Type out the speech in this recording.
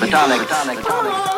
Atomic. Atomic. Atomic.